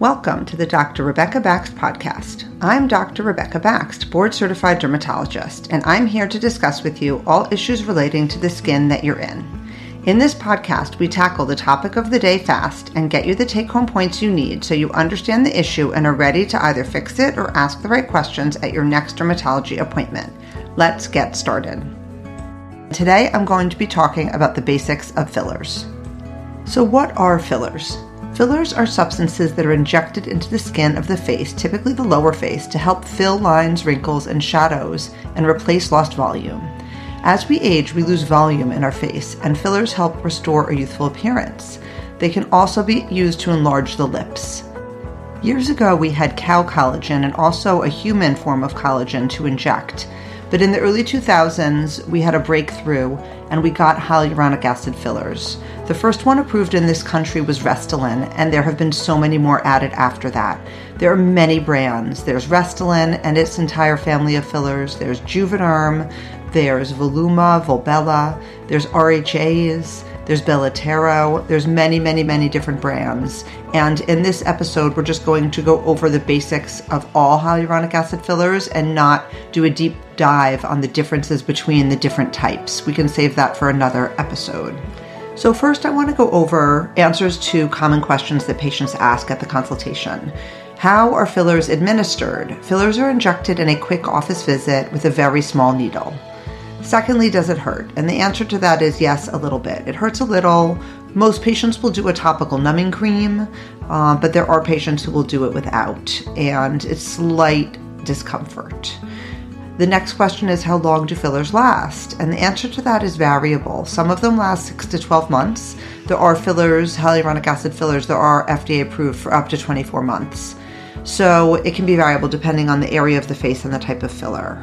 Welcome to the Dr. Rebecca Baxt podcast. I'm Dr. Rebecca Baxt, board certified dermatologist, and I'm here to discuss with you all issues relating to the skin that you're in. In this podcast, we tackle the topic of the day fast and get you the take home points you need so you understand the issue and are ready to either fix it or ask the right questions at your next dermatology appointment. Let's get started. Today, I'm going to be talking about the basics of fillers. So, what are fillers? Fillers are substances that are injected into the skin of the face, typically the lower face, to help fill lines, wrinkles, and shadows and replace lost volume. As we age, we lose volume in our face, and fillers help restore a youthful appearance. They can also be used to enlarge the lips. Years ago, we had cow collagen and also a human form of collagen to inject. But in the early 2000s, we had a breakthrough and we got hyaluronic acid fillers. The first one approved in this country was Restylane, and there have been so many more added after that. There are many brands. There's Restylane and its entire family of fillers. There's Juvederm, there's Voluma, Volbella, there's RHAs, there's Belotero, there's many, many, many different brands. And in this episode, we're just going to go over the basics of all hyaluronic acid fillers and not do a deep dive on the differences between the different types. We can save that for another episode. So, first, I want to go over answers to common questions that patients ask at the consultation. How are fillers administered? Fillers are injected in a quick office visit with a very small needle. Secondly, does it hurt? And the answer to that is yes, a little bit. It hurts a little. Most patients will do a topical numbing cream, uh, but there are patients who will do it without, and it's slight discomfort. The next question is how long do fillers last? And the answer to that is variable. Some of them last 6 to 12 months. There are fillers, hyaluronic acid fillers, that are FDA approved for up to 24 months. So it can be variable depending on the area of the face and the type of filler.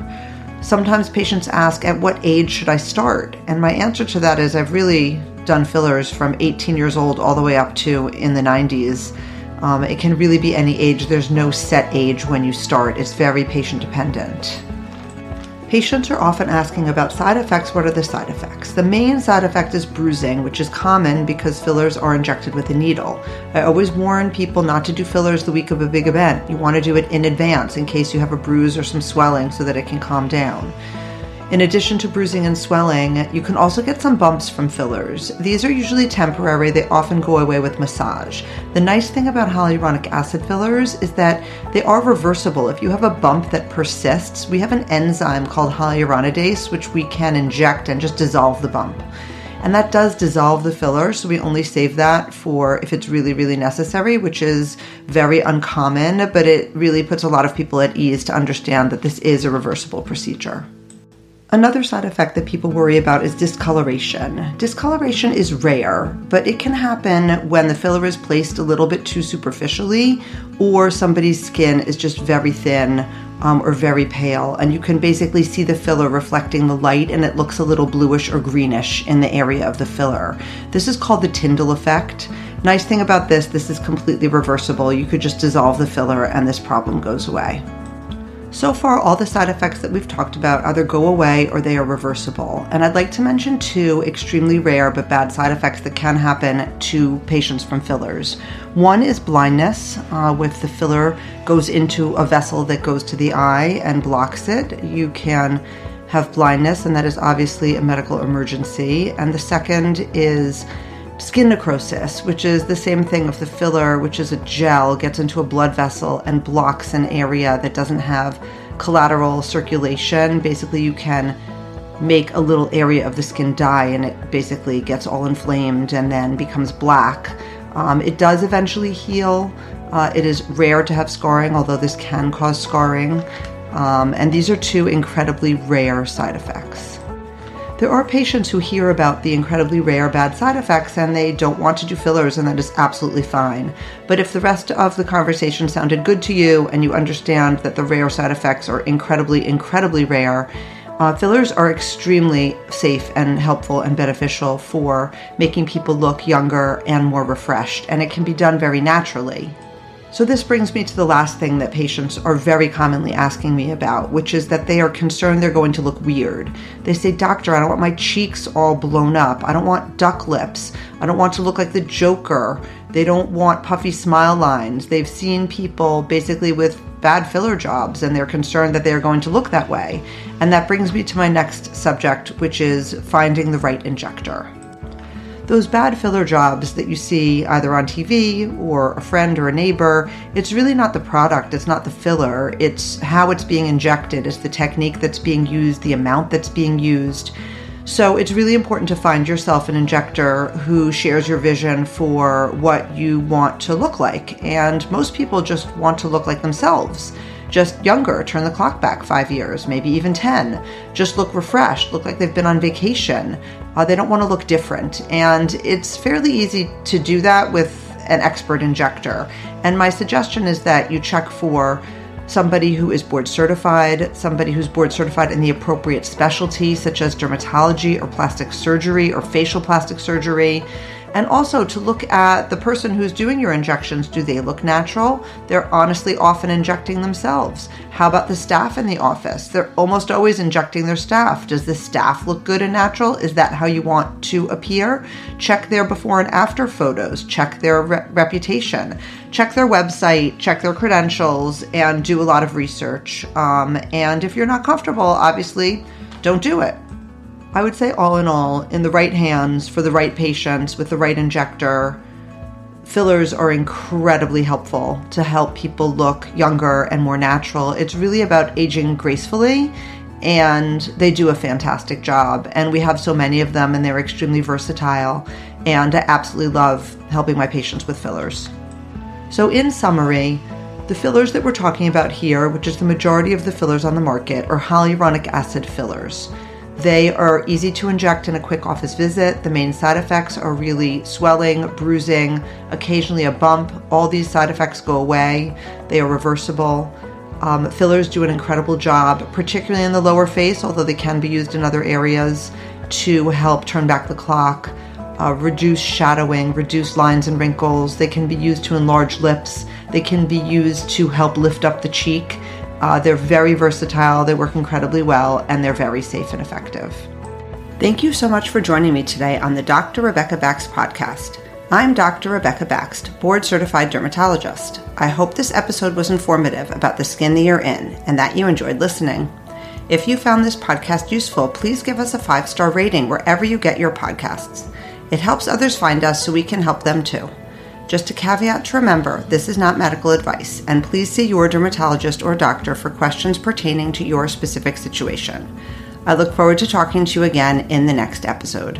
Sometimes patients ask, at what age should I start? And my answer to that is, I've really done fillers from 18 years old all the way up to in the 90s. Um, it can really be any age. There's no set age when you start, it's very patient dependent. Patients are often asking about side effects. What are the side effects? The main side effect is bruising, which is common because fillers are injected with a needle. I always warn people not to do fillers the week of a big event. You want to do it in advance in case you have a bruise or some swelling so that it can calm down. In addition to bruising and swelling, you can also get some bumps from fillers. These are usually temporary, they often go away with massage. The nice thing about hyaluronic acid fillers is that they are reversible. If you have a bump that persists, we have an enzyme called hyaluronidase, which we can inject and just dissolve the bump. And that does dissolve the filler, so we only save that for if it's really, really necessary, which is very uncommon, but it really puts a lot of people at ease to understand that this is a reversible procedure. Another side effect that people worry about is discoloration. Discoloration is rare, but it can happen when the filler is placed a little bit too superficially or somebody's skin is just very thin um, or very pale. And you can basically see the filler reflecting the light and it looks a little bluish or greenish in the area of the filler. This is called the Tyndall effect. Nice thing about this, this is completely reversible. You could just dissolve the filler and this problem goes away. So far, all the side effects that we've talked about either go away or they are reversible. And I'd like to mention two extremely rare but bad side effects that can happen to patients from fillers. One is blindness, uh, the filler goes into a vessel that goes to the eye and blocks it. You can have blindness, and that is obviously a medical emergency. And the second is skin necrosis, which is the same thing if the filler, which is a gel, gets into a blood vessel and blocks an area that doesn't have collateral circulation. Basically, you can make a little area of the skin die and it basically gets all inflamed and then becomes black. Um, it does eventually heal. Uh, it is rare to have scarring, although this can cause scarring. Um, and these are two incredibly rare side effects. There are patients who hear about the incredibly rare bad side effects and they don't want to do fillers, and that is absolutely fine. But if the rest of the conversation sounded good to you and you understand that the rare side effects are incredibly, incredibly rare, uh, fillers are extremely safe and helpful and beneficial for making people look younger and more refreshed, and it can be done very naturally. So, this brings me to the last thing that patients are very commonly asking me about, which is that they are concerned they're going to look weird. They say, Doctor, I don't want my cheeks all blown up. I don't want duck lips. I don't want to look like the Joker. They don't want puffy smile lines. They've seen people basically with bad filler jobs and they're concerned that they're going to look that way. And that brings me to my next subject, which is finding the right injector those bad filler jobs that you see either on TV or a friend or a neighbor, it's really not the product, it's not the filler, it's how it's being injected, it's the technique that's being used, the amount that's being used. So it's really important to find yourself an injector who shares your vision for what you want to look like. And most people just want to look like themselves just younger, turn the clock back five years, maybe even 10. Just look refreshed, look like they've been on vacation. Uh, they don't want to look different. And it's fairly easy to do that with an expert injector. And my suggestion is that you check for somebody who is board certified, somebody who's board certified in the appropriate specialty, such as dermatology or plastic surgery or facial plastic surgery and also to look at the person who's doing your injections. Do they look natural? They're honestly often injecting themselves. How about the staff in the office? They're almost always injecting their staff. Does the staff look good and natural? Is that how you want to appear? Check their before and after photos, check their re- reputation, check their website, check their credentials, and do a lot of research. Um, and if you're not comfortable, obviously, don't do it. I would say, all in all, in the right hands for the right patients with the right injector, fillers are incredibly helpful to help people look younger and more natural. It's really about aging gracefully, and they do a fantastic job. And we have so many of them, and they're extremely versatile. And I absolutely love helping my patients with fillers. So, in summary, the fillers that we're talking about here, which is the majority of the fillers on the market, are hyaluronic acid fillers. They are easy to inject in a quick office visit. The main side effects are really swelling, bruising, occasionally a bump. All these side effects go away, they are reversible. Um, fillers do an incredible job, particularly in the lower face, although they can be used in other areas to help turn back the clock, uh, reduce shadowing, reduce lines and wrinkles. They can be used to enlarge lips. They can be used to help lift up the cheek uh, they're very versatile, they work incredibly well, and they're very safe and effective. Thank you so much for joining me today on the Dr. Rebecca Baxt podcast. I'm Dr. Rebecca Baxt, board certified dermatologist. I hope this episode was informative about the skin that you're in and that you enjoyed listening. If you found this podcast useful, please give us a five star rating wherever you get your podcasts. It helps others find us so we can help them too. Just a caveat to remember this is not medical advice, and please see your dermatologist or doctor for questions pertaining to your specific situation. I look forward to talking to you again in the next episode.